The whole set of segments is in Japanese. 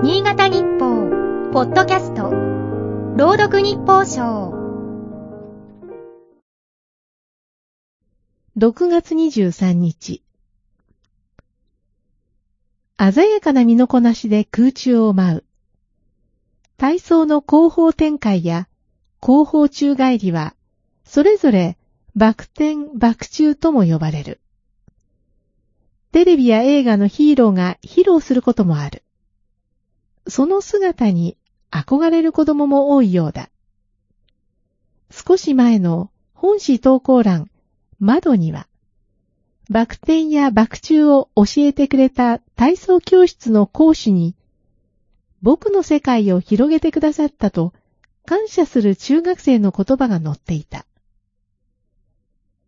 新潟日報、ポッドキャスト、朗読日報賞。6月23日。鮮やかな身のこなしで空中を舞う。体操の後方展開や後方宙返りは、それぞれバク転、バク宙とも呼ばれる。テレビや映画のヒーローが披露することもある。その姿に憧れる子供も多いようだ。少し前の本誌投稿欄、窓には、バク転やバク宙を教えてくれた体操教室の講師に、僕の世界を広げてくださったと感謝する中学生の言葉が載っていた。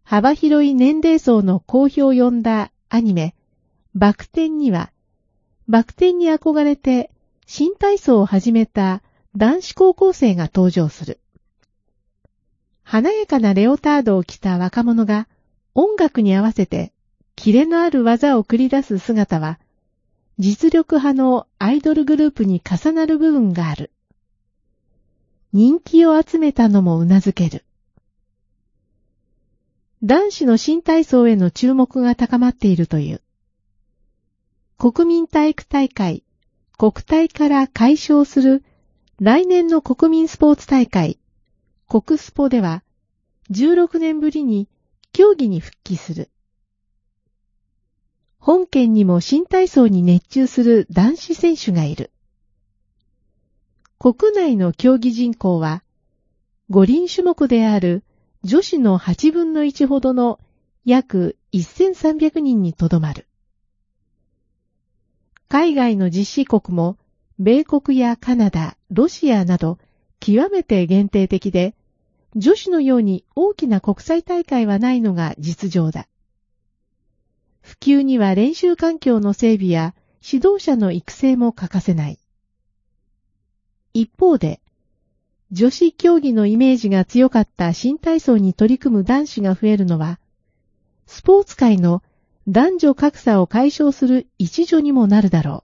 幅広い年齢層の好評を呼んだアニメ、バク転には、バク転に憧れて新体操を始めた男子高校生が登場する。華やかなレオタードを着た若者が音楽に合わせてキレのある技を繰り出す姿は、実力派のアイドルグループに重なる部分がある。人気を集めたのも頷ける。男子の新体操への注目が高まっているという。国民体育大会、国体から解消する来年の国民スポーツ大会、国スポでは、16年ぶりに競技に復帰する。本県にも新体操に熱中する男子選手がいる。国内の競技人口は、五輪種目である女子の8分の1ほどの約1300人にとどまる。海外の実施国も、米国やカナダ、ロシアなど極めて限定的で、女子のように大きな国際大会はないのが実情だ。普及には練習環境の整備や指導者の育成も欠かせない。一方で、女子競技のイメージが強かった新体操に取り組む男子が増えるのは、スポーツ界の男女格差を解消する一助にもなるだろ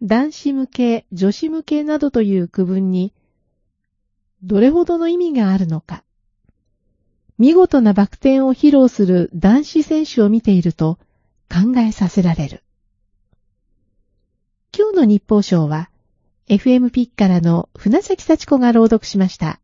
う。男子向け、女子向けなどという区分に、どれほどの意味があるのか。見事なバク転を披露する男子選手を見ていると考えさせられる。今日の日報賞は、FM ピッからの船崎幸子が朗読しました。